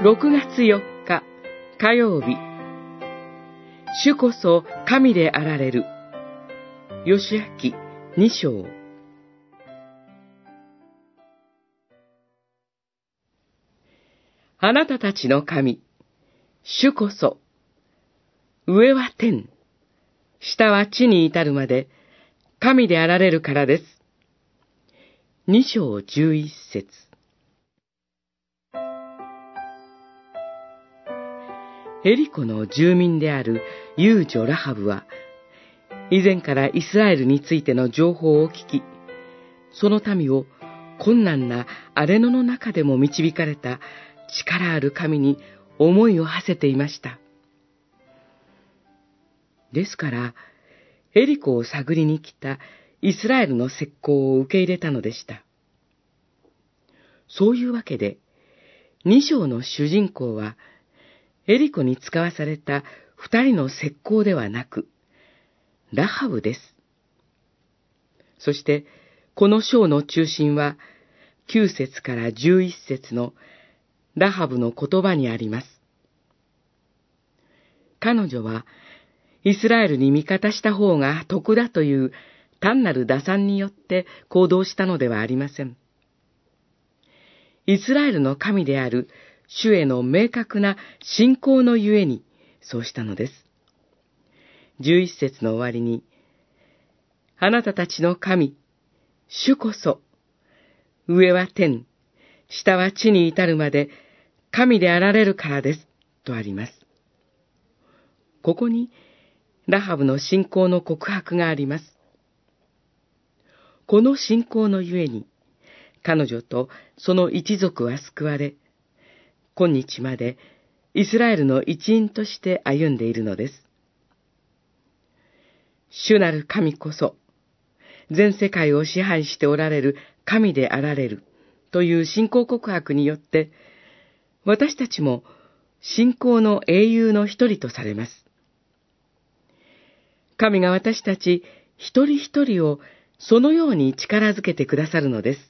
6月4日火曜日。主こそ神であられる。吉明二章。あなたたちの神、主こそ、上は天、下は地に至るまで、神であられるからです。二章十一節。エリコの住民である遊女ラハブは、以前からイスラエルについての情報を聞き、その民を困難な荒れ野の中でも導かれた力ある神に思いを馳せていました。ですから、エリコを探りに来たイスラエルの石膏を受け入れたのでした。そういうわけで、二章の主人公は、エリコに使わされた二人の石膏ではなく、ラハブです。そして、この章の中心は、九節から十一節のラハブの言葉にあります。彼女は、イスラエルに味方した方が得だという単なる打算によって行動したのではありません。イスラエルの神である主への明確な信仰のゆえにそうしたのです。十一節の終わりに、あなたたちの神、主こそ、上は天、下は地に至るまで神であられるからです、とあります。ここに、ラハブの信仰の告白があります。この信仰のゆえに、彼女とその一族は救われ、今日までイスラエルの一員として歩んでいるのです。主なる神こそ、全世界を支配しておられる神であられるという信仰告白によって、私たちも信仰の英雄の一人とされます。神が私たち一人一人をそのように力づけてくださるのです。